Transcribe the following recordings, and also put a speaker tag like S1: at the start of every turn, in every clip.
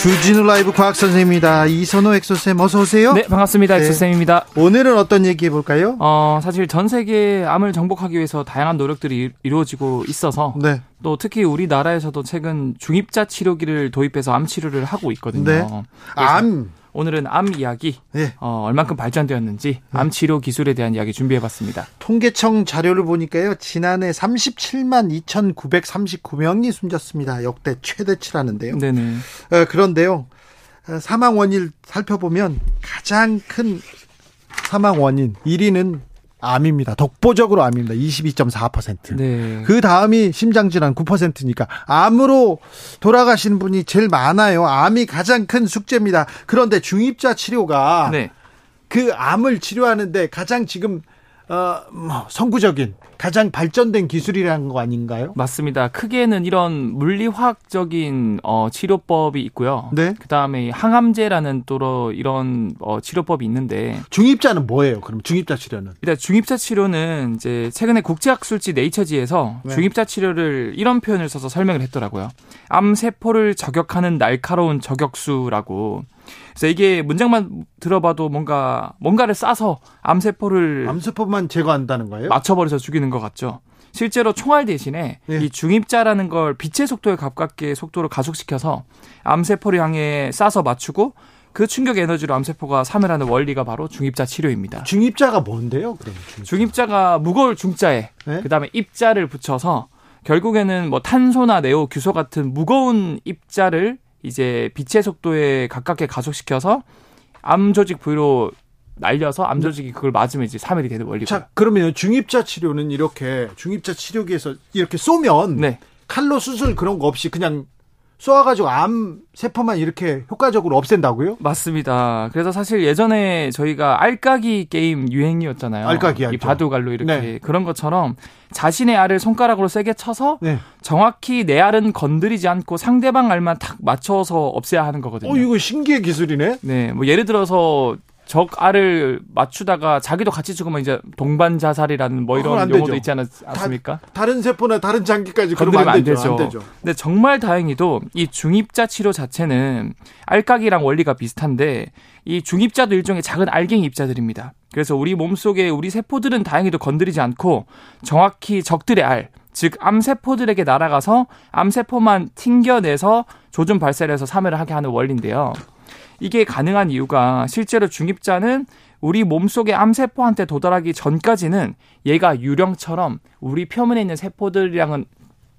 S1: 주진우 라이브 과학 선생입니다. 이선호 엑소쌤 어서 오세요.
S2: 네, 반갑습니다.
S1: 네.
S2: 엑소쌤입니다.
S1: 오늘은 어떤 얘기 해 볼까요?
S2: 어, 사실 전 세계 암을 정복하기 위해서 다양한 노력들이 이루어지고 있어서
S1: 네.
S2: 또 특히 우리나라에서도 최근 중입자 치료기를 도입해서 암 치료를 하고 있거든요.
S1: 네. 암.
S2: 오늘은 암 이야기
S1: 네.
S2: 어, 얼만큼 발전되었는지 암 치료 기술에 대한 이야기 준비해봤습니다.
S1: 통계청 자료를 보니까요. 지난해 37만 2,939명이 숨졌습니다. 역대 최대치라는데요.
S2: 네네.
S1: 어, 그런데요. 어, 사망 원인 살펴보면 가장 큰 사망 원인 1위는 암입니다. 독보적으로 암입니다. 22.4%.
S2: 네.
S1: 그 다음이 심장질환 9%니까 암으로 돌아가시는 분이 제일 많아요. 암이 가장 큰 숙제입니다. 그런데 중입자 치료가
S2: 네.
S1: 그 암을 치료하는데 가장 지금 어, 뭐 선구적인 가장 발전된 기술이라는 거 아닌가요?
S2: 맞습니다. 크게는 이런 물리화학적인 어, 치료법이 있고요.
S1: 네.
S2: 그 다음에 항암제라는 또 이런 어, 치료법이 있는데
S1: 중입자는 뭐예요? 그럼 중입자 치료는?
S2: 일단 중입자 치료는 이제 최근에 국제학술지 네이처지에서
S1: 네.
S2: 중입자 치료를 이런 표현을 써서 설명을 했더라고요. 암 세포를 저격하는 날카로운 저격수라고. 그래서 이게 문장만 들어봐도 뭔가 뭔가를 쏴서 암 세포를
S1: 암세포만 제거한다는 거예요?
S2: 맞춰버려서 죽이는 것 같죠. 실제로 총알 대신에
S1: 네.
S2: 이 중입자라는 걸 빛의 속도에 가깝게 속도를 가속시켜서 암세포를 향해 쏴서 맞추고 그 충격 에너지로 암세포가 사멸하는 원리가 바로 중입자 치료입니다.
S1: 중입자가 뭔데요? 그럼 중입자.
S2: 중입자가 무거울 중자에
S1: 네?
S2: 그다음에 입자를 붙여서 결국에는 뭐 탄소나 네오, 규소 같은 무거운 입자를 이제 빛의 속도에 가깝게 가속시켜서 암 조직 부위로 날려서 암 조직이 그걸 맞으면 이제 사멸이 되는 원리고요.
S1: 자, 그러면 중입자 치료는 이렇게 중입자 치료기에서 이렇게 쏘면
S2: 네.
S1: 칼로 수술 그런 거 없이 그냥 쏘아가지고 암 세포만 이렇게 효과적으로 없앤다고요?
S2: 맞습니다. 그래서 사실 예전에 저희가 알까기 게임 유행이었잖아요.
S1: 알까기
S2: 이
S1: 알죠.
S2: 바둑알로 이렇게
S1: 네.
S2: 그런 것처럼 자신의 알을 손가락으로 세게 쳐서
S1: 네.
S2: 정확히 내 알은 건드리지 않고 상대방 알만 탁 맞춰서 없애야 하는 거거든요.
S1: 어, 이거 신기해 기술이네.
S2: 네, 뭐 예를 들어서 적 알을 맞추다가 자기도 같이 죽으면 이제 동반 자살이라는 뭐 이런
S1: 안
S2: 용어도
S1: 되죠.
S2: 있지 않, 않습니까?
S1: 다른 세포나 다른 장기까지
S2: 건드리면
S1: 안. 되죠. 안 되죠.
S2: 근데 정말 다행히도 이 중입자 치료 자체는 알까기랑 원리가 비슷한데 이 중입자도 일종의 작은 알갱이 입자들입니다. 그래서 우리 몸속에 우리 세포들은 다행히도 건드리지 않고 정확히 적들의 알, 즉 암세포들에게 날아가서 암세포만 튕겨내서 조준 발사를 해서 사멸을 하게 하는 원리인데요. 이게 가능한 이유가 실제로 중입자는 우리 몸속의 암세포한테 도달하기 전까지는 얘가 유령처럼 우리 표면에 있는 세포들이랑은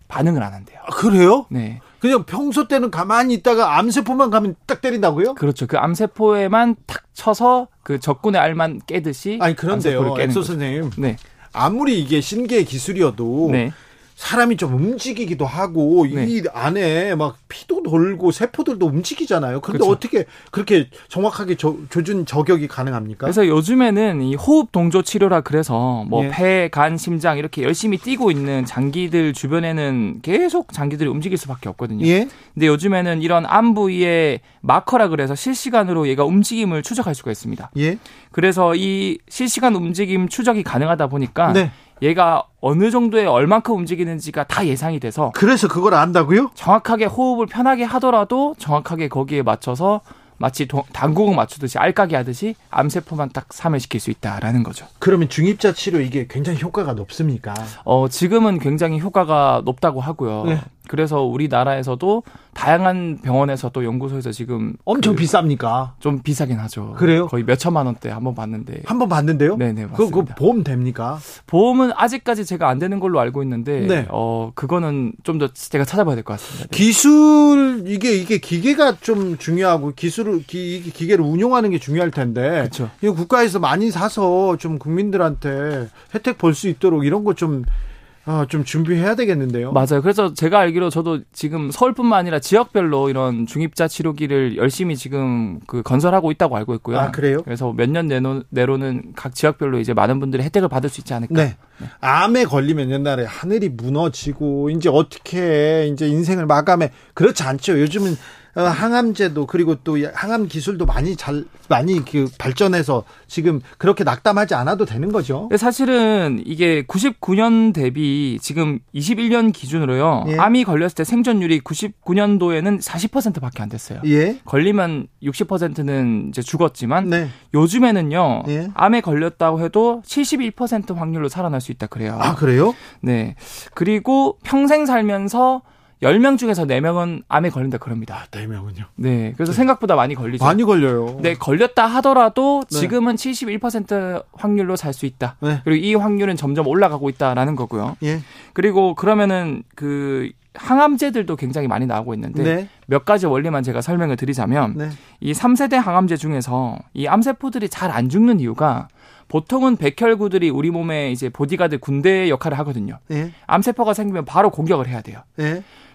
S2: 반응을 안 한대요.
S1: 아, 그래요?
S2: 네.
S1: 그냥 평소 때는 가만히 있다가 암세포만 가면 딱 때린다고요?
S2: 그렇죠. 그 암세포에만 탁 쳐서 그 적군의 알만 깨듯이
S1: 아니 그런데요, 엑소. 선생님.
S2: 네.
S1: 아무리 이게 신기의 기술이어도
S2: 네.
S1: 사람이 좀 움직이기도 하고
S2: 네.
S1: 이 안에 막 피도 돌고 세포들도 움직이잖아요. 그런데
S2: 그렇죠.
S1: 어떻게 그렇게 정확하게 저, 조준 저격이 가능합니까?
S2: 그래서 요즘에는 이 호흡 동조 치료라 그래서 뭐
S1: 예.
S2: 폐, 간, 심장 이렇게 열심히 뛰고 있는 장기들 주변에는 계속 장기들이 움직일 수밖에 없거든요.
S1: 예.
S2: 근데 요즘에는 이런 암 부위의 마커라 그래서 실시간으로 얘가 움직임을 추적할 수가 있습니다.
S1: 예.
S2: 그래서 이 실시간 움직임 추적이 가능하다 보니까
S1: 네.
S2: 얘가 어느 정도의 얼만큼 움직이는지가 다 예상이 돼서
S1: 그래서 그걸 안다고요?
S2: 정확하게 호흡을 편하게 하더라도 정확하게 거기에 맞춰서 마치 도- 당구공 맞추듯이 알까기 하듯이 암세포만 딱 사멸시킬 수 있다라는 거죠.
S1: 그러면 중입자 치료 이게 굉장히 효과가 높습니까?
S2: 어, 지금은 굉장히 효과가 높다고 하고요.
S1: 네.
S2: 그래서 우리나라에서도 다양한 병원에서 또 연구소에서 지금
S1: 엄청
S2: 그
S1: 비쌉니까?
S2: 좀 비싸긴 하죠.
S1: 그래요?
S2: 거의 몇 천만 원대 한 번 봤는데.
S1: 한 번 봤는데요?
S2: 네네,
S1: 그, 그
S2: 맞습니다.
S1: 보험 됩니까?
S2: 보험은 아직까지 제가 안 되는 걸로 알고 있는데,
S1: 네.
S2: 어, 그거는 좀 더 제가 찾아봐야 될 것 같습니다. 네.
S1: 기술 이게 이게 기계가 좀 중요하고 기술을 기, 기계를 운용하는 게 중요할 텐데
S2: 그렇죠.
S1: 이거 국가에서 많이 사서 좀 국민들한테 혜택 볼 수 있도록 이런 거좀 아, 좀 준비해야 되겠는데요.
S2: 맞아요. 그래서 제가 알기로 저도 지금 서울뿐만 아니라 지역별로 이런 중입자 치료기를 열심히 지금 그 건설하고 있다고 알고 있고요.
S1: 아, 그래요?
S2: 그래서 몇 년 내로는 각 지역별로 이제 많은 분들이 혜택을 받을 수 있지 않을까.
S1: 네. 암에 걸리면 옛날에 하늘이 무너지고 이제 어떻게 이제 인생을 마감해 그렇지 않죠. 요즘은 어, 항암제도 그리고 또 항암 기술도 많이 잘 많이 그 발전해서 지금 그렇게 낙담하지 않아도 되는 거죠.
S2: 사실은 이게 99년 대비 지금 21년 기준으로요. 예. 암이 걸렸을 때 생존율이 99년도에는 40%밖에 안 됐어요.
S1: 예.
S2: 걸리면 60%는 이제 죽었지만 네. 요즘에는요. 예. 암에 걸렸다고 해도 71% 확률로 살아날 수 있다 그래요.
S1: 아, 그래요?
S2: 네. 그리고 평생 살면서 10명 중에서 4명은 암에 걸린다 그럽니다.
S1: 아, 4명은요?
S2: 네. 그래서 네. 생각보다 많이 걸리죠.
S1: 많이 걸려요.
S2: 네, 걸렸다 하더라도 네. 지금은 네. 71% 확률로 살 수 있다. 네. 그리고 이 확률은 점점 올라가고 있다라는 거고요.
S1: 예.
S2: 그리고 그러면은 그 항암제들도 굉장히 많이 나오고 있는데 네. 몇 가지 원리만 제가 설명을 드리자면 네. 이 3세대 항암제 중에서 이 암세포들이 잘 안 죽는 이유가 보통은 백혈구들이 우리 몸에 이제 보디가드 군대 역할을 하거든요. 예. 암세포가 생기면 바로 공격을 해야 돼요.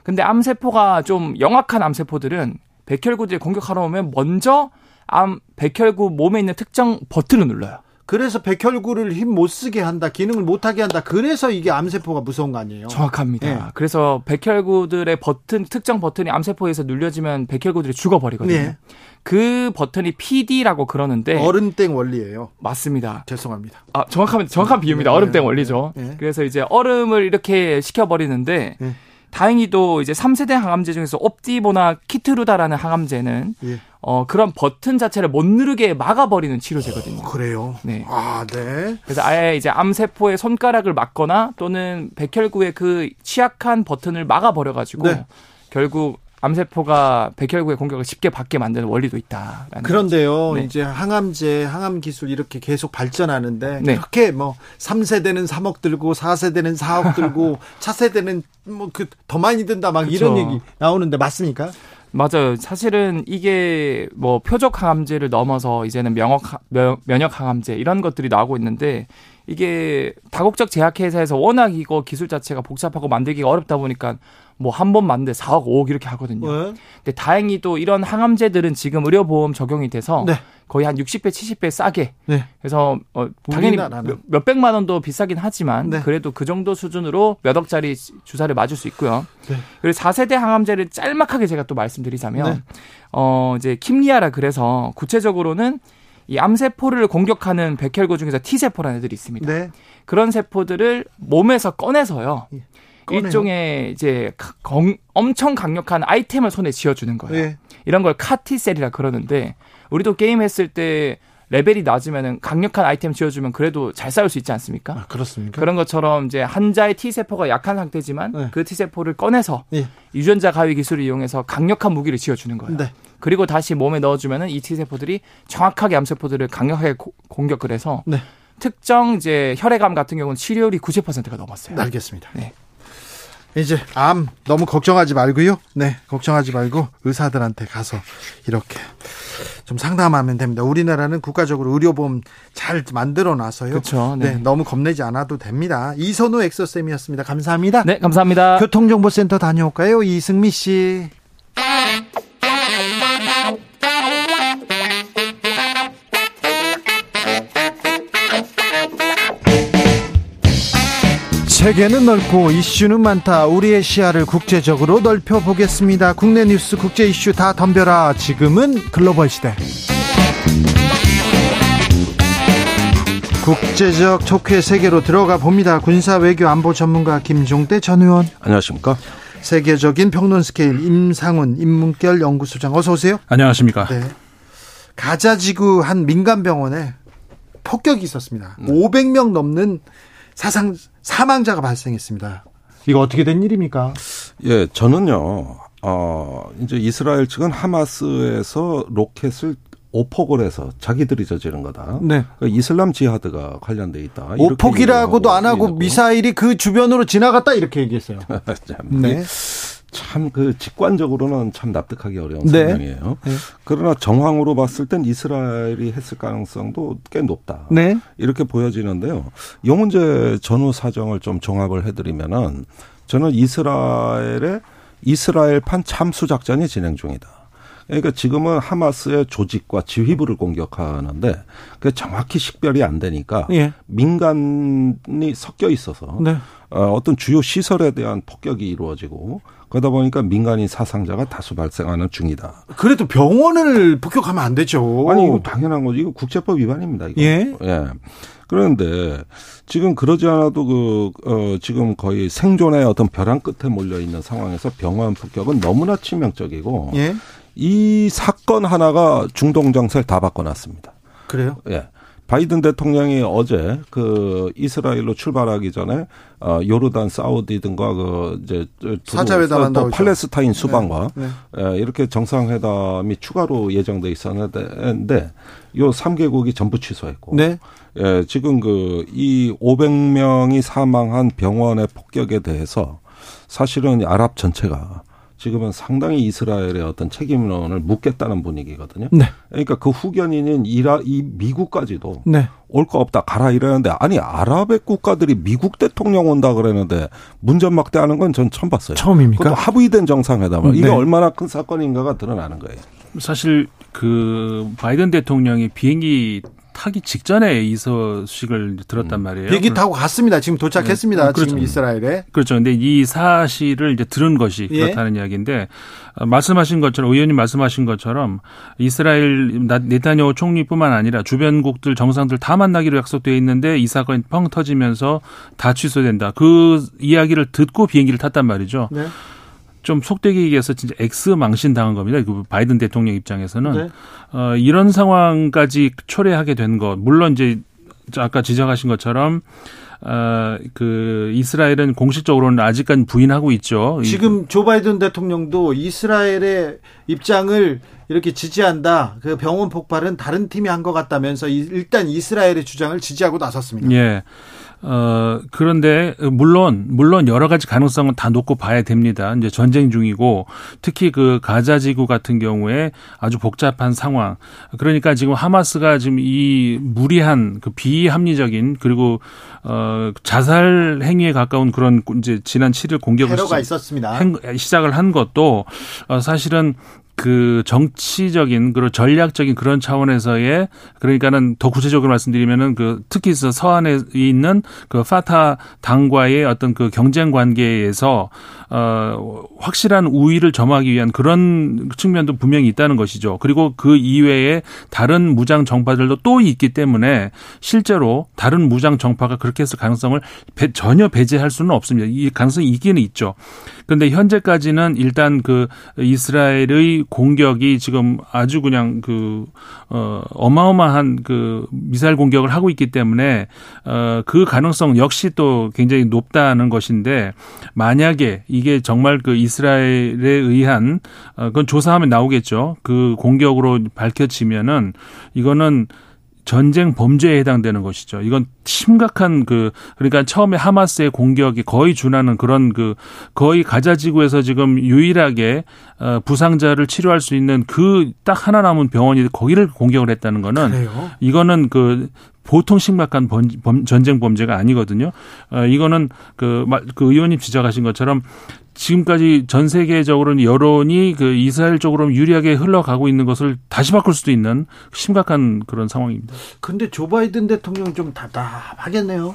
S1: 예.
S2: 근데 암세포가 좀 영악한 암세포들은 백혈구들이 공격하러 오면 먼저 암 백혈구 몸에 있는 특정 버튼을 눌러요.
S1: 그래서 백혈구를 힘 못 쓰게 한다, 기능을 못 하게 한다. 그래서 이게 암세포가 무서운 거 아니에요?
S2: 정확합니다. 네. 그래서 백혈구들의 버튼 특정 버튼이 암세포에서 눌려지면 백혈구들이 죽어버리거든요. 네. 그 버튼이 PD라고 그러는데
S1: 얼음땡 원리예요.
S2: 맞습니다.
S1: 죄송합니다.
S2: 아 정확하면 정확한 비유입니다. 네, 얼음땡 원리죠. 네. 그래서 이제 얼음을 이렇게 식혀버리는데 네. 다행히도 이제 3세대 항암제 중에서 옵디보나 키트루다라는 항암제는 예. 어, 그런 버튼 자체를 못 누르게 막아버리는 치료제거든요.
S1: 오, 그래요?
S2: 네.
S1: 아, 네.
S2: 그래서 아예 이제 암세포의 손가락을 막거나 또는 백혈구의 그 취약한 버튼을 막아버려가지고 네. 결국 암세포가 백혈구의 공격을 쉽게 받게 만드는 원리도 있다.
S1: 그런데요, 네. 이제 항암제, 항암 기술 이렇게 계속 발전하는데 네. 그렇게 뭐 3세대는 3억 들고 4세대는 4억 들고 차세대는 뭐 그 더 많이 든다 막 그렇죠. 이런 얘기 나오는데 맞습니까?
S2: 맞아요. 사실은 이게 뭐 표적 항암제를 넘어서 이제는 명역 면역 항암제 이런 것들이 나오고 있는데 이게 다국적 제약회사에서 워낙 이거 기술 자체가 복잡하고 만들기가 어렵다 보니까 뭐 한번 만드는데 4억, 5억 이렇게 하거든요. 네. 근데 다행히 또 이런 항암제들은 지금 의료보험 적용이 돼서 네. 거의 한 60배, 70배 싸게. 네. 그래서 어, 당연히 몇, 백만 원도 비싸긴 하지만 네. 그래도 그 정도 수준으로 몇 억짜리 주사를 맞을 수 있고요. 네. 그리고 4세대 항암제를 짤막하게 제가 또 말씀드리자면 네. 어 이제 킴리아라 그래서 구체적으로는 이 암세포를 공격하는 백혈구 중에서 T세포라는 애들이 있습니다. 네. 그런 세포들을 몸에서 꺼내서요. 예. 일종의 이제 건, 엄청 강력한 아이템을 손에 쥐어주는 거예요. 네. 이런 걸 카티셀이라 그러는데 우리도 게임 했을 때 레벨이 낮으면은 강력한 아이템 지어주면 그래도 잘 싸울 수 있지 않습니까?
S1: 아, 그렇습니까?
S2: 그런 것처럼 이제 한자의 T 세포가 약한 상태지만 네. 그 T 세포를 꺼내서 네. 유전자 가위 기술을 이용해서 강력한 무기를 지어주는 거예요. 네. 그리고 다시 몸에 넣어주면은 이 T 세포들이 정확하게 암 세포들을 강력하게 고, 공격을 해서 네. 특정 이제 혈액암 같은 경우는 치료율이 90%가 넘었어요.
S1: 알겠습니다. 네. 이제 암 너무 걱정하지 말고요. 네, 걱정하지 말고 의사들한테 가서 이렇게 좀 상담하면 됩니다. 우리나라는 국가적으로 의료보험 잘 만들어 놔서요.
S2: 그렇죠. 네.
S1: 네. 너무 겁내지 않아도 됩니다. 이선우 엑소쌤이었습니다. 감사합니다.
S2: 네, 감사합니다.
S1: 교통정보센터 다녀올까요? 이승미 씨. 세계는 넓고 이슈는 많다. 우리의 시야를 국제적으로 넓혀 보겠습니다. 국내 뉴스, 국제 이슈 다 덤벼라. 지금은 글로벌 시대. 국제적 촉회 세계로 들어가 봅니다. 군사 외교 안보 전문가 김종대 전 의원.
S3: 안녕하십니까?
S1: 세계적인 평론 스케일 임상훈 인문결 연구소장 어서 오세요.
S3: 안녕하십니까?
S1: 네. 가자 지구 한 민간 병원에 폭격이 있었습니다. 네. 500명 넘는 사상 사망자가 발생했습니다. 이거 어떻게 된 일입니까?
S3: 예, 저는요. 어, 이제 이스라엘 측은 하마스에서 로켓을 오폭을 해서 자기들이 저지른 거다. 네. 그러니까 이슬람 지하드가 관련돼 있다.
S1: 오폭이라고도 안 하고 미사일이 그 주변으로 지나갔다 이렇게 얘기했어요.
S3: 네. 참 그 직관적으로는 참 납득하기 어려운 네. 설명이에요. 네. 그러나 정황으로 봤을 땐 이스라엘이 했을 가능성도 꽤 높다. 네. 이렇게 보여지는데요. 이 문제 전후 사정을 좀 종합을 해드리면은 저는 이스라엘의 이스라엘판 참수 작전이 진행 중이다. 그러니까 지금은 하마스의 조직과 지휘부를 공격하는데 그 정확히 식별이 안 되니까 예. 민간이 섞여 있어서 네. 어, 어떤 주요 시설에 대한 폭격이 이루어지고 그러다 보니까 민간인 사상자가 다수 발생하는 중이다.
S1: 그래도 병원을 폭격하면 안 되죠.
S3: 아니 이거 당연한 거죠. 이거 국제법 위반입니다. 이거. 예. 예. 그런데 지금 그러지 않아도 그, 어, 지금 거의 생존의 어떤 벼랑 끝에 몰려 있는 상황에서 병원 폭격은 너무나 치명적이고. 예. 이 사건 하나가 중동 정세를 다 바꿔놨습니다.
S1: 그래요?
S3: 예. 바이든 대통령이 어제 그 이스라엘로 출발하기 전에 어 요르단 사우디 등과 그 이제
S1: 사자회담
S3: 또 팔레스타인 네, 네. 예, 이렇게 정상회담이 추가로 예정돼 있었는데 요 3개국이 전부 취소했고 네. 예, 지금 그 이 500명이 사망한 병원의 폭격에 대해서 사실은 아랍 전체가 지금은 상당히 이스라엘의 어떤 책임론을 묻겠다는 분위기거든요. 네. 그러니까 그 후견인인 이라 이 미국까지도 네. 올거 없다 가라 이러는데 아니 아랍의 국가들이 미국 대통령 온다 그러는데 문전막대하는 건 전 처음 봤어요.
S1: 처음입니까?
S3: 합의된 정상회담을 네. 이게 얼마나 큰 사건인가가 드러나는 거예요.
S4: 사실 그 바이든 대통령이 비행기 타기 직전에 이 소식을 들었단 음. 말이에요.
S1: 비행기 타고 갔습니다. 지금 도착했습니다. 네. 그렇죠. 지금 이스라엘에.
S4: 그렇죠. 근데 이 사실을 이제 들은 것이 예. 그렇다는 이야기인데 어, 말씀하신 것처럼 의원님 말씀하신 것처럼 이스라엘 네타냐후 총리뿐만 아니라 주변국들 정상들 다 만나기로 약속돼 있는데 이 사건이 펑 터지면서 다 취소된다. 그 이야기를 듣고 비행기를 탔단 말이죠. 네. 좀 속되게 얘기해서 진짜 엑스 망신 당한 겁니다. 그 바이든 대통령 입장에서는 네. 어, 이런 상황까지 초래하게 된 것. 물론 이제 아까 지적하신 것처럼 어, 그 이스라엘은 공식적으로는 아직까지 부인하고 있죠.
S1: 지금 조 바이든 대통령도 이스라엘의 입장을 이렇게 지지한다. 그 병원 폭발은 다른 팀이 한 것 같다면서 일단 이스라엘의 주장을 지지하고 나섰습니다.
S4: 예. 어, 그런데 물론 물론 여러 가지 가능성은 다 놓고 봐야 됩니다. 이제 전쟁 중이고 특히 그 가자 지구 같은 경우에 아주 복잡한 상황. 그러니까 지금 하마스가 지금 이 무리한 그 비합리적인 그리고 어 자살 행위에 가까운 그런 이제 지난 7일 공격을 시작을 한 것도 어 사실은 그 정치적인 그리고 전략적인 그런 차원에서의 그러니까는 더 구체적으로 말씀드리면은 그 특히 서한에 있는 그 파타 당과의 어떤 그 경쟁 관계에서 어 확실한 우위를 점하기 위한 그런 측면도 분명히 있다는 것이죠. 그리고 그 이외에 다른 무장 정파들도 또 있기 때문에 실제로 다른 무장 정파가 그렇게 했을 가능성을 배, 전혀 배제할 수는 없습니다. 이 가능성이 있기는 있죠. 그런데 현재까지는 일단 그 이스라엘의 공격이 지금 아주 그냥 그, 어, 어마어마한 그 미사일 공격을 하고 있기 때문에, 어, 그 가능성 역시 또 굉장히 높다는 것인데, 만약에 이게 정말 그 이스라엘에 의한, 어, 그건 조사하면 나오겠죠. 그 공격으로 밝혀지면은, 이거는 전쟁 범죄에 해당되는 것이죠. 이건 심각한 그 그러니까 처음에 하마스의 공격이 거의 준하는 그런 그 거의 가자 지구에서 지금 유일하게 어 부상자를 치료할 수 있는 그 딱 하나 남은 병원이 거기를 공격을 했다는 거는 그래요? 이거는 그 보통 심각한 범, 전쟁 범죄가 아니거든요. 어, 이거는 그, 그 의원님 지적하신 것처럼 지금까지 전 세계적으로는 여론이 그 이스라엘 쪽으로 유리하게 흘러가고 있는 것을 다시 바꿀 수도 있는 심각한 그런 상황입니다.
S1: 근데 조 바이든 대통령 좀 답답하겠네요.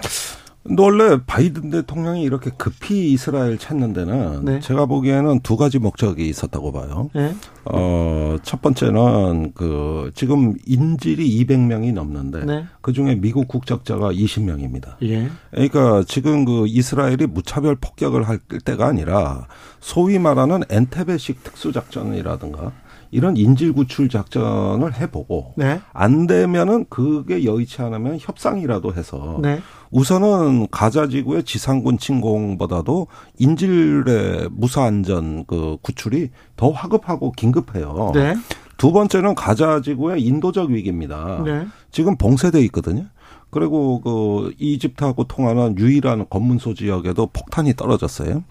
S3: 원래 바이든 대통령이 이렇게 급히 이스라엘 찾는 데는 네. 제가 보기에는 두 가지 목적이 있었다고 봐요. 네. 어, 첫 번째는 그 지금 인질이 200명이 넘는데 네. 그 중에 미국 국적자가 20명입니다. 예. 그러니까 지금 그 이스라엘이 무차별 폭격을 할 때가 아니라 소위 말하는 엔테베식 특수작전이라든가 이런 인질 구출 작전을 해보고 네. 안 되면은 그게 여의치 않으면 협상이라도 해서 네. 우선은 가자 지구의 지상군 침공보다도 인질의 무사 안전 그 구출이 더 화급하고 긴급해요. 네. 두 번째는 가자 지구의 인도적 위기입니다. 네. 지금 봉쇄돼 있거든요. 그리고 그 이집트하고 통하는 유일한 검문소 지역에도 폭탄이 떨어졌어요.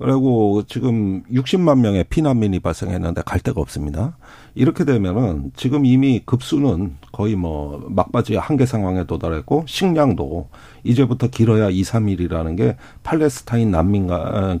S3: 그리고 지금 60만 명의 피난민이 발생했는데 갈 데가 없습니다. 이렇게 되면은 지금 이미 급수는 거의 뭐 막바지 한계 상황에 도달했고 식량도 이제부터 길어야 2, 3일이라는 게 팔레스타인 난민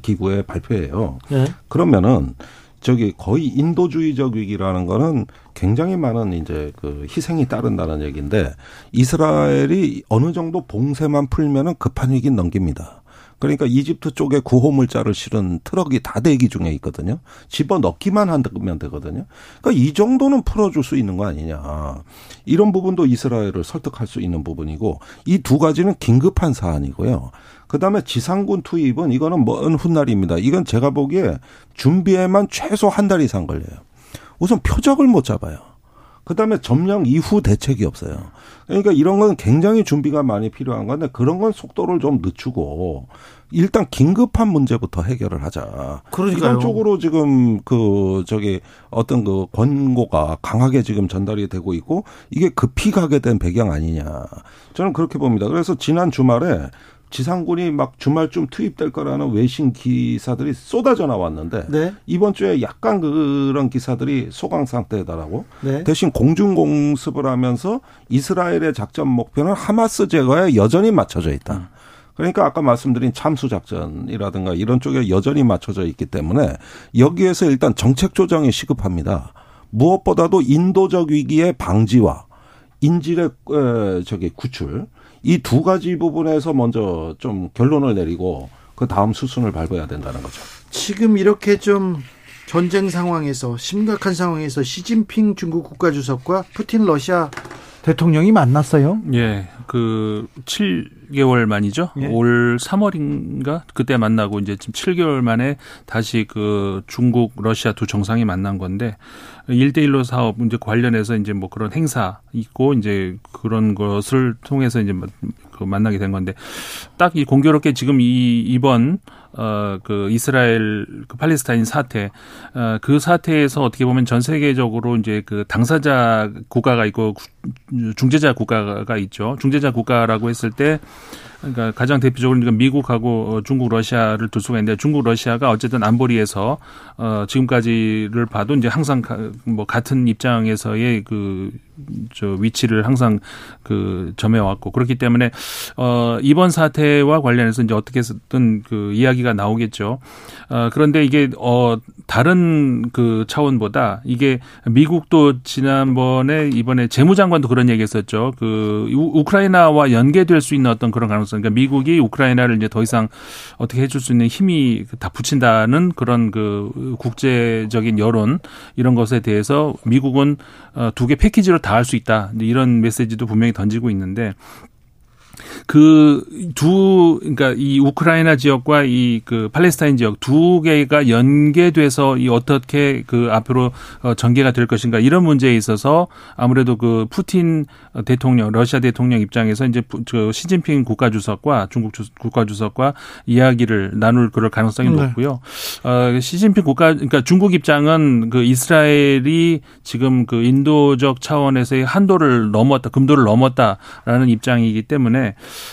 S3: 기구의 발표예요. 네. 그러면은 저기 거의 인도주의적 위기라는 거는 굉장히 많은 이제 그 희생이 따른다는 얘기인데 이스라엘이 어느 정도 봉쇄만 풀면은 급한 위기 넘깁니다. 그러니까 이집트 쪽에 구호물자를 실은 트럭이 다 대기 중에 있거든요. 집어 넣기만 한다면 되거든요. 그러니까 이 정도는 풀어줄 수 있는 거 아니냐. 이런 부분도 이스라엘을 설득할 수 있는 부분이고 이 두 가지는 긴급한 사안이고요. 그다음에 지상군 투입은 이거는 먼 훗날입니다. 이건 제가 보기에 준비에만 최소 한 달 이상 걸려요. 우선 표적을 못 잡아요. 그다음에 점령 이후 대책이 없어요. 그러니까 이런 건 굉장히 준비가 많이 필요한 건데 그런 건 속도를 좀 늦추고 일단 긴급한 문제부터 해결을 하자. 그러니까요. 이런 쪽으로 지금 그 저기 어떤 그 권고가 강하게 지금 전달이 되고 있고 이게 급히 가게 된 배경 아니냐. 저는 그렇게 봅니다. 그래서 지난 주말에 지상군이 막 주말쯤 투입될 거라는 외신 기사들이 쏟아져 나왔는데 네. 이번 주에 약간 그런 기사들이 소강 상태다라고 네. 대신 공중 공습을 하면서 이스라엘의 작전 목표는 하마스 제거에 여전히 맞춰져 있다. 음. 그러니까 아까 말씀드린 참수 작전이라든가 이런 쪽에 여전히 맞춰져 있기 때문에 여기에서 일단 정책 조정이 시급합니다. 무엇보다도 인도적 위기의 방지와 인질의 저기 구출 이 두 가지 부분에서 먼저 좀 결론을 내리고 그 다음 수순을 밟아야 된다는 거죠.
S1: 지금 이렇게 좀 전쟁 상황에서 심각한 상황에서 시진핑 중국 국가주석과 푸틴 러시아 대통령이 만났어요.
S4: 예. 그 7개월 만이죠. 예. 올 3월인가 그때 만나고 이제 지금 7개월 만에 다시 그 중국, 러시아 두 정상이 만난 건데 1대1로 사업 이제 관련해서 이제 뭐 그런 행사 있고 이제 그런 것을 통해서 이제 뭐그 만나게 된 건데 딱 이 공교롭게 지금 이 이번 어그 이스라엘 그 팔레스타인 사태 어그 사태에서 어떻게 보면 전 세계적으로 이제 그 당사자 국가가 있고 중재자 국가가 있죠. 중재자 국가라고 했을 때 그러니까 가장 대표적으로 그러니까 미국하고 어, 중국, 러시아를 둘 수가 있는데 중국, 러시아가 어쨌든 안보리에서 어 지금까지를 봐도 이제 항상 뭐 같은 입장에서의 그 저 위치를 항상 그 점해왔고 그렇기 때문에 어 이번 사태와 관련해서 이제 어떻게든 그 이야기가 나오겠죠. 어 그런데 이게 어 다른 그 차원보다 이게 미국도 지난번에 이번에 재무장관도 그런 얘기했었죠. 그 우크라이나와 연계될 수 있는 어떤 그런 가능성 그러니까 미국이 우크라이나를 이제 더 이상 어떻게 해줄 수 있는 힘이 다 붙인다는 그런 그 국제적인 여론 이런 것에 대해서 미국은 어, 두개 패키지로 다 할 수 있다. 이런 메시지도 분명히 던지고 있는데 그 두 그러니까 이 우크라이나 지역과 이 그 팔레스타인 지역 두 개가 연계돼서 이 어떻게 그 앞으로 어, 전개가 될 것인가 이런 문제에 있어서 아무래도 그 푸틴 대통령 러시아 대통령 입장에서 이제 그 시진핑 국가 주석과 중국 국가 주석과 이야기를 나눌 그럴 가능성이 네. 높고요. 어 시진핑 국가 그러니까 중국 입장은 그 이스라엘이 지금 그 인도적 차원에서의 한도를 넘었다 금도를 넘었다라는 입장이기 때문에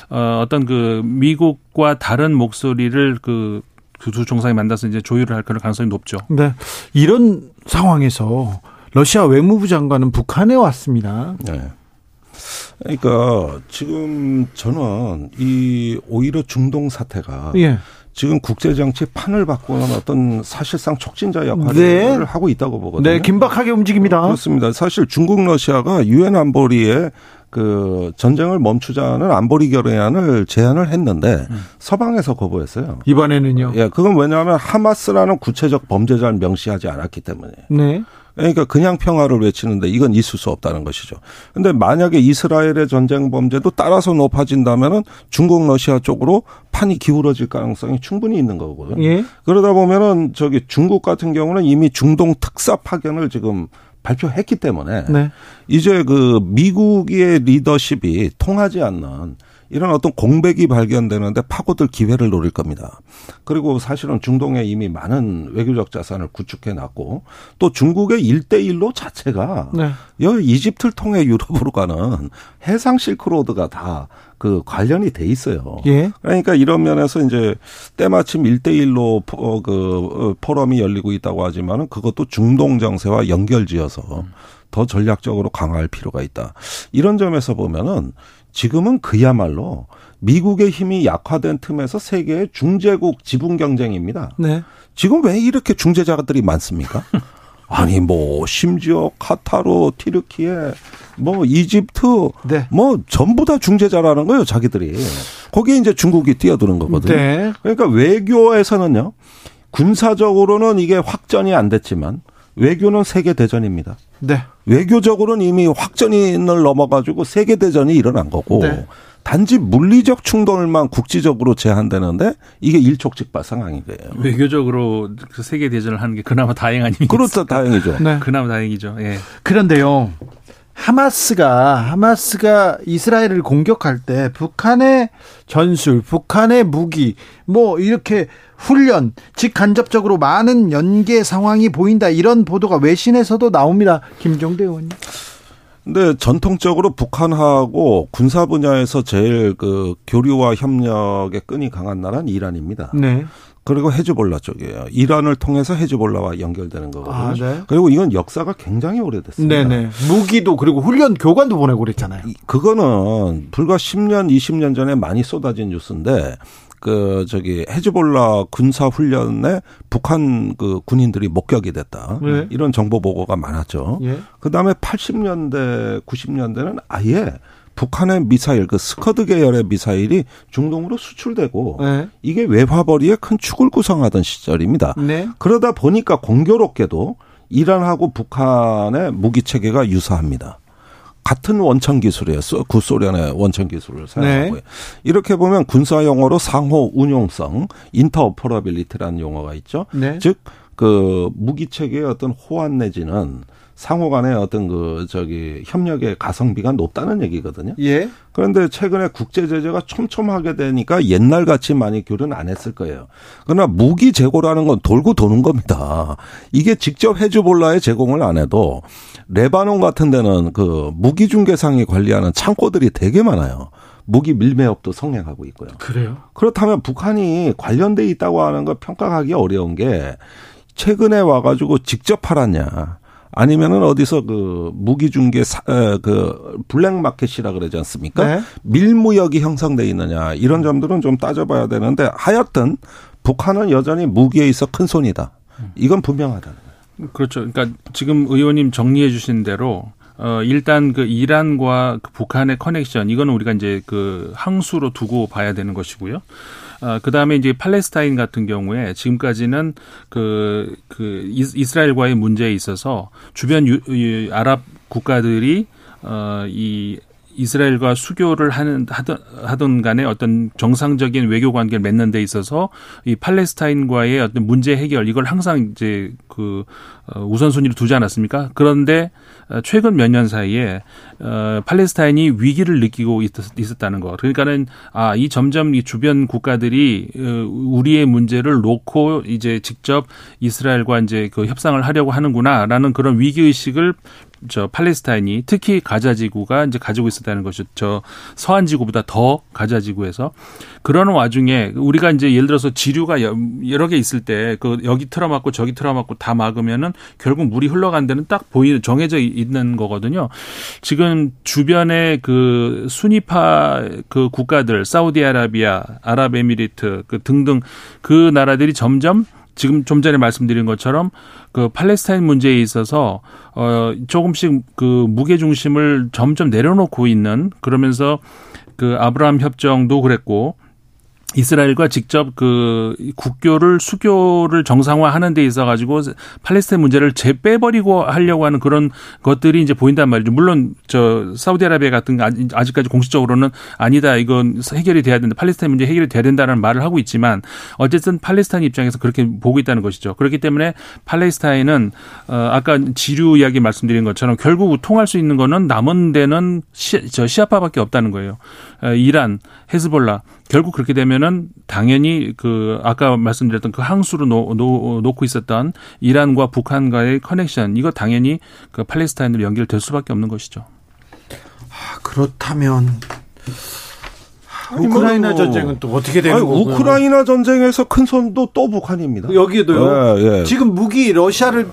S4: 어, 어떤 그 미국과 다른 목소리를 그두 정상이 만나서 이제 조율을 할 그런 가능성이 높죠.
S1: 네. 이런 상황에서 러시아 외무부 장관은 북한에 왔습니다. 네.
S3: 그러니까 지금 저는 이 오히려 중동 사태가 예. 지금 국제 정치 판을 바꾸는 어떤 사실상 촉진자 역할을 네. 하고 있다고 보거든요.
S1: 네, 긴박하게 움직입니다.
S3: 그렇습니다. 사실 중국 러시아가 유엔 안보리에 그 전쟁을 멈추자는 안보리 결의안을 제안을 했는데 음. 서방에서 거부했어요.
S1: 이번에는요?
S3: 예, 그건 왜냐하면 하마스라는 구체적 범죄자를 명시하지 않았기 때문에. 네. 그러니까 그냥 평화를 외치는데 이건 있을 수 없다는 것이죠. 근데 만약에 이스라엘의 전쟁 범죄도 따라서 높아진다면은 중국 러시아 쪽으로 판이 기울어질 가능성이 충분히 있는 거거든요. 예. 그러다 보면은 저기 중국 같은 경우는 이미 중동 특사 파견을 지금 발표했기 때문에 네. 이제 그 미국의 리더십이 통하지 않는 이런 어떤 공백이 발견되는데 파고들 기회를 노릴 겁니다. 그리고 사실은 중동에 이미 많은 외교적 자산을 구축해 놨고 또 중국의 일대일로 자체가 네. 여 이집트를 통해 유럽으로 가는 해상 실크로드가 다 그 관련이 돼 있어요. 예. 그러니까 이런 면에서 이제 때마침 일대일로 포, 그 어, 포럼이 열리고 있다고 하지만은 그것도 중동 정세와 연결지어서 음. 더 전략적으로 강화할 필요가 있다. 이런 점에서 보면은 지금은 그야말로 미국의 힘이 약화된 틈에서 세계의 중재국 지분 경쟁입니다. 네. 지금 왜 이렇게 중재자들이 많습니까? 아니 뭐 심지어 카타르, 티르키에 뭐 이집트 네. 뭐 전부 다 중재자라는 거예요, 자기들이. 거기에 이제 중국이 뛰어드는 거거든요. 네. 그러니까 외교에서는요. 군사적으로는 이게 확전이 안 됐지만 외교는 세계 대전입니다. 네. 외교적으로는 이미 확전을 넘어가지고 세계 대전이 일어난 거고 네. 단지 물리적 충돌만 국지적으로 제한되는데 이게 일촉즉발 상황인 거예요.
S4: 외교적으로 그 세계 대전을 하는 게 그나마 다행 아닙니까?
S3: 그렇죠, 다행이죠.
S4: 네. 그나마 다행이죠. 예.
S1: 그런데요. 하마스가 하마스가 이스라엘을 공격할 때 북한의 전술, 북한의 무기 뭐 이렇게 훈련, 직간접적으로 많은 연계 상황이 보인다. 이런 보도가 외신에서도 나옵니다. 김종대 의원님.
S3: 근데 전통적으로 북한하고 군사 분야에서 제일 그 교류와 협력의 끈이 강한 나라는 이란입니다. 네. 그리고 헤즈볼라 쪽이에요. 이란을 통해서 헤즈볼라와 연결되는 거거든요. 아, 네. 그리고 이건 역사가 굉장히 오래됐습니다. 네네.
S1: 무기도 그리고 훈련 교관도 보내고 그랬잖아요.
S3: 그거는 불과 10년, 20년 전에 많이 쏟아진 뉴스인데 그 저기 헤즈볼라 군사 훈련에 북한 그 군인들이 목격이 됐다. 네. 이런 정보 보고가 많았죠. 예. 그 다음에 80년대, 90년대는 아예 북한의 미사일 그 스커드 계열의 미사일이 중동으로 수출되고 네. 이게 외화벌이의 큰 축을 구성하던 시절입니다. 네. 그러다 보니까 공교롭게도 이란하고 북한의 무기 체계가 유사합니다. 같은 원천 기술이에요. 구소련의 원천 기술을 사용하고 네. 이렇게 보면 군사 용어로 상호 운용성, interoperability라는 용어가 있죠. 네. 즉 그 무기 체계의 어떤 호환 내지는 상호 간의 어떤 그 저기 협력의 가성비가 높다는 얘기거든요. 예. 그런데 최근에 국제 제재가 촘촘하게 되니까 옛날 같이 많이 교류는 안 했을 거예요. 그러나 무기 재고라는 건 돌고 도는 겁니다. 이게 직접 헤즈볼라에 제공을 안 해도 레바논 같은 데는 그 무기 중개상이 관리하는 창고들이 되게 많아요. 무기 밀매업도 성행하고 있고요.
S1: 그래요?
S3: 그렇다면 북한이 관련돼 있다고 하는 걸 평가하기 어려운 게 최근에 와가지고 직접 팔았냐. 아니면은 어디서 그 무기 중개 그 블랙 마켓이라 그러지 않습니까? 네. 밀무역이 형성돼 있느냐 이런 점들은 좀 따져봐야 되는데 하여튼 북한은 여전히 무기에 있어 큰 손이다. 이건 분명하다.
S4: 그렇죠. 그러니까 지금 의원님 정리해 주신 대로 어 일단 그 이란과 그 북한의 커넥션 이거는 우리가 이제 그 항수로 두고 봐야 되는 것이고요. 어, 그 다음에 이제 팔레스타인 같은 경우에 지금까지는 그, 그 이스라엘과의 문제에 있어서 주변 유, 유, 아랍 국가들이 어, 이 이스라엘과 수교를 하는 하던 하던 간에 어떤 정상적인 외교 관계를 맺는 데 있어서 이 팔레스타인과의 어떤 문제 해결 이걸 항상 이제 그 어, 우선순위로 두지 않았습니까? 그런데 어, 최근 몇 년 사이에 어 팔레스타인이 위기를 느끼고 있었, 다는 거. 그러니까는 아 이 점점 이 주변 국가들이 어, 우리의 문제를 놓고 이제 직접 이스라엘과 이제 그 협상을 하려고 하는구나라는 그런 위기 의식을 저 팔레스타인이 특히 가자 지구가 이제 가지고 있었다는 것이 저 서한 지구보다 더 가자 지구에서 그러는 와중에 우리가 이제 예를 들어서 지류가 여러 개 있을 때 그 여기 틀어막고 저기 틀어막고 다 막으면은 결국 물이 흘러간 데는 딱 보이는 정해져 있는 거거든요. 지금 주변에 그 순위파 그 국가들 사우디아라비아, 아랍에미리트 그 등등 그 나라들이 점점 지금 좀 전에 말씀드린 것처럼 그 팔레스타인 문제에 있어서 어 조금씩 그 무게 중심을 점점 내려놓고 있는 그러면서 그 아브라함 협정도 그랬고 이스라엘과 직접 그 국교를 수교를 정상화하는 데 있어 가지고 팔레스타인 문제를 재 빼버리고 하려고 하는 그런 것들이 이제 보인단 말이죠. 물론 저 사우디아라비아 같은 아직까지 공식적으로는 아니다 이건 해결이 돼야 된다 팔레스타인 문제 해결이 돼야 된다는 말을 하고 있지만 어쨌든 팔레스타인 입장에서 그렇게 보고 있다는 것이죠. 그렇기 때문에 팔레스타인은 어 아까 지류 이야기 말씀드린 것처럼 결국 통할 수 있는 거는 남은 데는 시, 저 시아파밖에 없다는 거예요. 어, 이란, 헤즈볼라 결국 그렇게 되면은 당연히 그 아까 말씀드렸던 그 항수로 놓, 놓, 놓고 있었던 이란과 북한과의 커넥션 이거 당연히 그 팔레스타인으로 연결될 수밖에 없는 것이죠.
S1: 아, 그렇다면 우크라이나 뭐, 전쟁은 또 어떻게 되는 거예요?
S3: 우크라이나 전쟁에서 큰 손도 또 북한입니다.
S1: 여기도요. 예, 예. 지금 무기 러시아를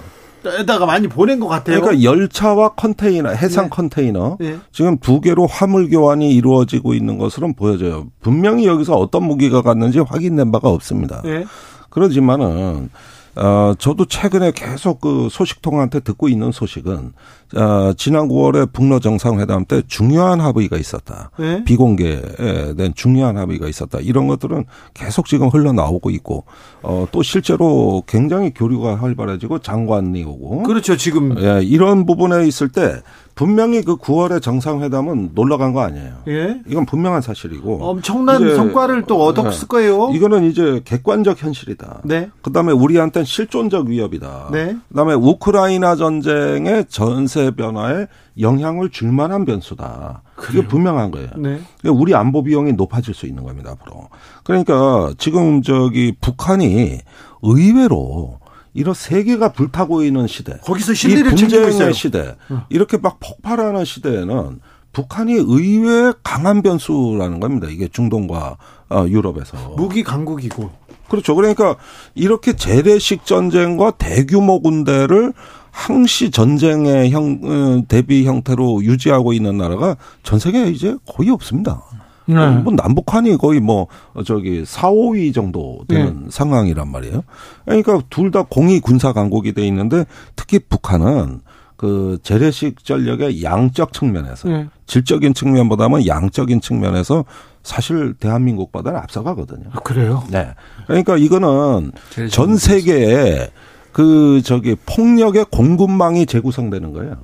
S1: 에다가 많이 보낸 것 같아요.
S3: 그러니까 열차와 컨테이너, 해상 네. 컨테이너 네. 지금 두 개로 화물 교환이 이루어지고 있는 것으로 보여져요. 분명히 여기서 어떤 무기가 갔는지 확인된 바가 없습니다. 네. 그러지만은 어, 저도 최근에 계속 그 소식통한테 듣고 있는 소식은, 어, 지난 9월에 북러 정상회담 때 중요한 합의가 있었다. 네? 비공개된 중요한 합의가 있었다. 이런 것들은 계속 지금 흘러나오고 있고, 어, 또 실제로 굉장히 교류가 활발해지고 장관이 오고.
S1: 그렇죠, 지금.
S3: 예, 이런 부분에 있을 때 분명히 그 9월의 정상회담은 놀러 간 거 아니에요. 예. 이건 분명한 사실이고.
S1: 엄청난 성과를 또 얻었을 네. 거예요.
S3: 이거는 이제 객관적 현실이다. 네. 그다음에 우리한테는 실존적 위협이다. 네. 그다음에 우크라이나 전쟁의 전세 변화에 영향을 줄 만한 변수다. 그래요? 이게 분명한 거예요. 네. 그러니까 우리 안보 비용이 높아질 수 있는 겁니다, 앞으로. 그러니까 지금 저기 북한이 의외로 이런 세계가 불타고 있는 시대.
S1: 거기서 실리를 챙기고 있어요.
S3: 시대. 이렇게 막 폭발하는 시대에는 북한이 의외 강한 변수라는 겁니다. 이게 중동과 어, 유럽에서.
S1: 무기 강국이고.
S3: 그렇죠. 그러니까 이렇게 재래식 전쟁과 대규모 군대를 항시 전쟁의 형, 어, 대비 형태로 유지하고 있는 나라가 전 세계에 이제 거의 없습니다. 네. 뭐 남북한이 거의 뭐 저기 4, 5위 정도 되는 네. 상황이란 말이에요. 그러니까 둘 다 공이 군사 강국이 돼 있는데 특히 북한은 그 재래식 전력의 양적 측면에서 네. 질적인 측면보다는 양적인 측면에서 사실 대한민국보다는 앞서가거든요.
S1: 아, 그래요?
S3: 네. 그러니까 이거는 전 세계에 그 저기 폭력의 공급망이 재구성되는 거예요.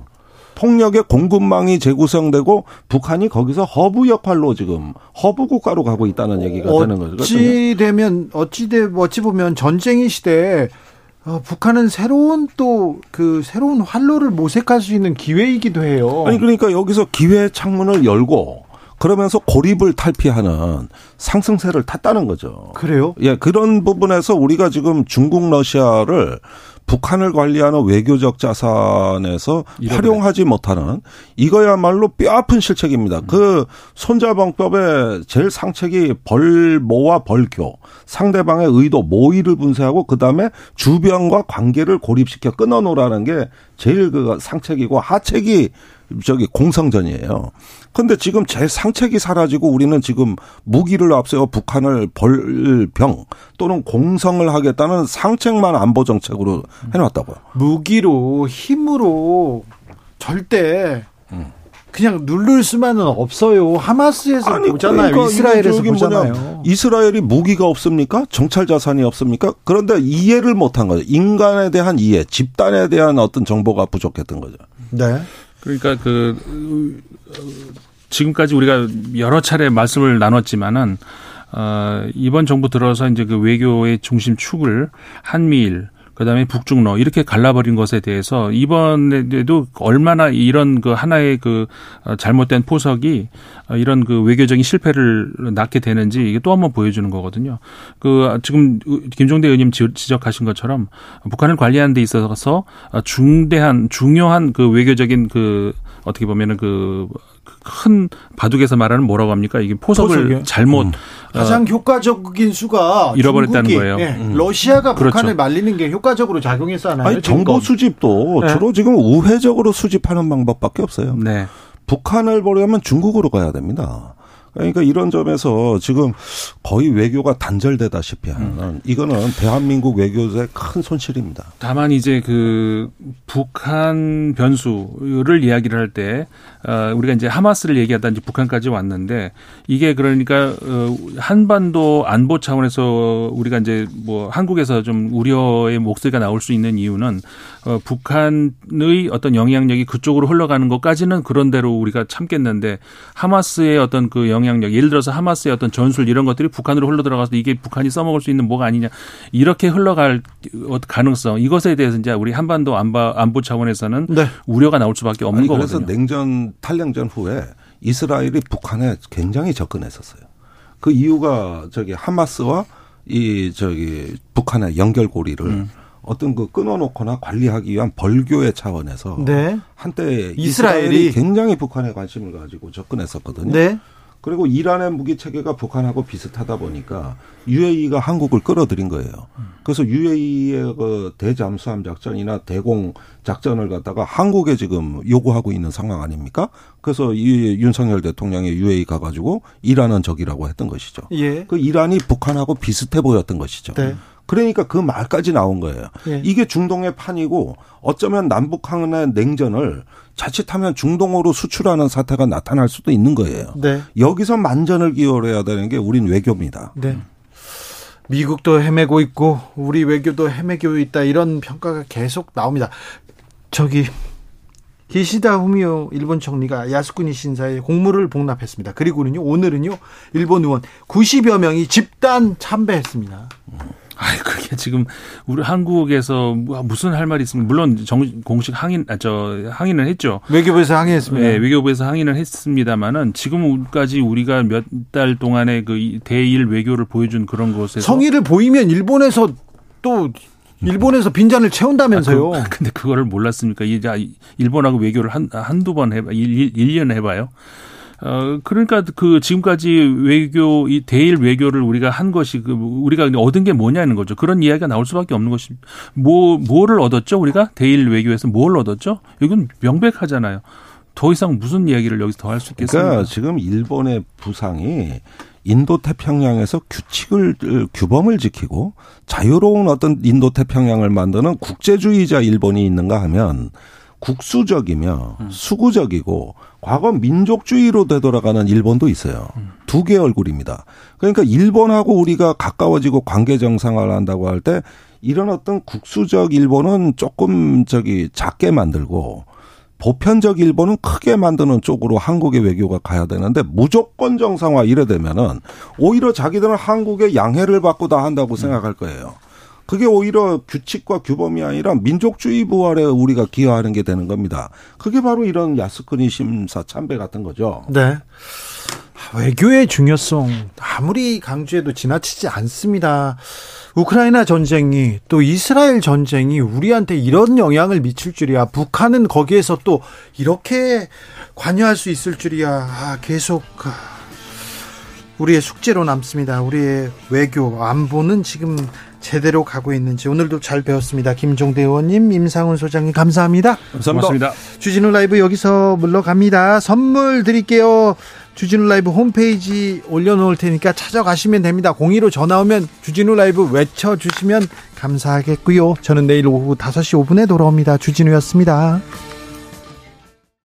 S3: 폭력의 공급망이 재구성되고 북한이 거기서 허브 역할로 지금 허브 국가로 가고 있다는 얘기가 되는 거죠.
S1: 어찌 되면 어찌 되 어찌 보면 전쟁의 시대에 어, 북한은 새로운 또 그 새로운 활로를 모색할 수 있는 기회이기도 해요.
S3: 아니 그러니까 여기서 기회 창문을 열고 그러면서 고립을 탈피하는 상승세를 탔다는 거죠.
S1: 그래요?
S3: 예, 그런 부분에서 우리가 지금 중국 러시아를 북한을 관리하는 외교적 자산에서 활용하지 못하는 이거야말로 뼈아픈 실책입니다. 음. 그 손자방법의 제일 상책이 벌모와 벌교 상대방의 의도 모의를 분쇄하고 그다음에 주변과 관계를 고립시켜 끊어놓으라는 게 제일 그 상책이고 하책이 저기 공성전이에요. 근데 지금 제 상책이 사라지고 우리는 지금 무기를 앞세워 북한을 벌병 또는 공성을 하겠다는 상책만 안보 정책으로 해놨다고요.
S1: 무기로 힘으로 절대 그냥 누를 수만은 없어요. 하마스에서 아니, 보잖아요. 그러니까 이스라엘에서 보잖아요. 뭐냐,
S3: 이스라엘이 무기가 없습니까? 정찰 자산이 없습니까? 그런데 이해를 못한 거죠. 인간에 대한 이해, 집단에 대한 어떤 정보가 부족했던 거죠.
S1: 네.
S4: 그러니까 그 지금까지 우리가 여러 차례 말씀을 나눴지만은 어 이번 정부 들어서 이제 그 외교의 중심 축을 한미일 그다음에 북중러 이렇게 갈라버린 것에 대해서 이번에도 얼마나 이런 그 하나의 그 어, 잘못된 포석이 어, 이런 그 외교적인 실패를 낳게 되는지 이게 또 한번 보여주는 거거든요. 그 지금 김종대 의원님 지적하신 것처럼 북한을 관리하는 데 있어서 중대한 중요한 그 외교적인 그 어떻게 보면은 그 큰 바둑에서 말하는 뭐라고 합니까? 이게 포석을 포석이요? 잘못 음.
S1: 가장 효과적인 수가
S4: 잃어버렸다는 중국이, 거예요.
S1: 네. 음. 러시아가 그렇죠. 북한을 말리는 게 효과적으로 작용해서 하나요?
S3: 아니, 정보 수집도 네. 주로 지금 우회적으로 수집하는 방법밖에 없어요. 네. 북한을 보려면 중국으로 가야 됩니다. 그러니까 이런 점에서 지금 거의 외교가 단절되다시피 하는 음. 이거는 대한민국 외교의 큰 손실입니다.
S4: 다만 이제 그 북한 변수를 이야기를 할때 어, 우리가 이제 하마스를 얘기하다 이제 북한까지 왔는데 이게 그러니까 어, 한반도 안보 차원에서 우리가 이제 뭐 한국에서 좀 우려의 목소리가 나올 수 있는 이유는 어, 북한의 어떤 영향력이 그쪽으로 흘러가는 것까지는 그런 대로 우리가 참겠는데 하마스의 어떤 그 영 향력 예를 들어서 하마스의 어떤 전술 이런 것들이 북한으로 흘러 들어가서 이게 북한이 써먹을 수 있는 뭐가 아니냐 이렇게 흘러갈 가능성 이것에 대해서 이제 우리 한반도 안보, 안보 차원에서는 네. 우려가 나올 수밖에 없는 아니,
S3: 거거든요. 그래서 냉전 탈냉전 후에 이스라엘이 북한에 굉장히 접근했었어요. 그 이유가 저기 하마스와 이 저기 북한의 연결고리를 음. 어떤 그 끊어놓거나 관리하기 위한 벌교의 차원에서 네. 한때 이스라엘이, 이스라엘이 굉장히 북한에 관심을 가지고 접근했었거든요. 네. 그리고 이란의 무기 체계가 북한하고 비슷하다 보니까 UAE가 한국을 끌어들인 거예요. 그래서 UAE의 그 대잠수함 작전이나 대공 작전을 갖다가 한국에 지금 요구하고 있는 상황 아닙니까? 그래서 이 윤석열 대통령이 UAE 가가지고 이란은 적이라고 했던 것이죠. 예. 그 이란이 북한하고 비슷해 보였던 것이죠. 네. 그러니까 그 말까지 나온 거예요. 예. 이게 중동의 판이고 어쩌면 남북 한의 냉전을 자칫하면 중동으로 수출하는 사태가 나타날 수도 있는 거예요. 네. 여기서 만전을 기울여야 되는 게 우린 외교입니다. 네.
S1: 미국도 헤매고 있고 우리 외교도 헤매고 있다 이런 평가가 계속 나옵니다. 저기 기시다 후미오 일본 총리가 야스쿠니 신사에 공물을 복납했습니다. 그리고는요 오늘은요 일본 의원 90여 명이 집단 참배했습니다. 음.
S4: 아이 그게 지금 우리 한국에서 무슨 할 말이 있으면 물론 정 공식 항의 아, 저 항의는 했죠.
S1: 외교부에서 항의했습니다.
S4: 네, 외교부에서 항의는 했습니다만은 지금까지 우리가 몇 달 동안의 그 대일 외교를 보여준 그런 것에서
S1: 성의를 보이면 일본에서 또 일본에서 빈잔을 채운다면서요.
S4: 아, 그, 근데 그거를 몰랐습니까? 이제 일본하고 외교를 한 한두 번 해봐 1, 1년 해봐요. 어, 그러니까 그 지금까지 외교, 이 대일 외교를 우리가 한 것이 그 우리가 얻은 게 뭐냐는 거죠. 그런 이야기가 나올 수밖에 없는 것이 뭐, 뭐를 얻었죠? 우리가 대일 외교에서 뭘 얻었죠? 이건 명백하잖아요. 더 이상 무슨 이야기를 여기서 더 할 수 있겠습니까?
S3: 그러니까 지금 일본의 부상이 인도 태평양에서 규칙을 규범을 지키고 자유로운 어떤 인도 태평양을 만드는 국제주의자 일본이 있는가 하면 국수적이며 음. 수구적이고 과거 민족주의로 되돌아가는 일본도 있어요. 음. 두 개의 얼굴입니다. 그러니까 일본하고 우리가 가까워지고 관계 정상화를 한다고 할 때 이런 어떤 국수적 일본은 조금 저기 작게 만들고 보편적 일본은 크게 만드는 쪽으로 한국의 외교가 가야 되는데 무조건 정상화 이래 되면은 오히려 자기들은 한국의 양해를 받고 다 한다고 생각할 거예요. 그게 오히려 규칙과 규범이 아니라 민족주의 부활에 우리가 기여하는 게 되는 겁니다. 그게 바로 이런 야스쿠니 심사 참배 같은 거죠.
S1: 네. 외교의 중요성 아무리 강조해도 지나치지 않습니다. 우크라이나 전쟁이 또 이스라엘 전쟁이 우리한테 이런 영향을 미칠 줄이야. 북한은 거기에서 또 이렇게 관여할 수 있을 줄이야. 아, 계속 아, 우리의 숙제로 남습니다. 우리의 외교 안보는 지금 제대로 가고 있는지 오늘도 잘 배웠습니다. 김종대 의원님, 임상훈 소장님 감사합니다.
S4: 감사합니다.
S1: 주진우 라이브 여기서 물러갑니다. 선물 드릴게요. 주진우 라이브 홈페이지 올려놓을 테니까 찾아가시면 됩니다. 02로 전화 오면 주진우 라이브 외쳐주시면 감사하겠고요. 저는 내일 오후 5시 5분에 돌아옵니다. 주진우였습니다.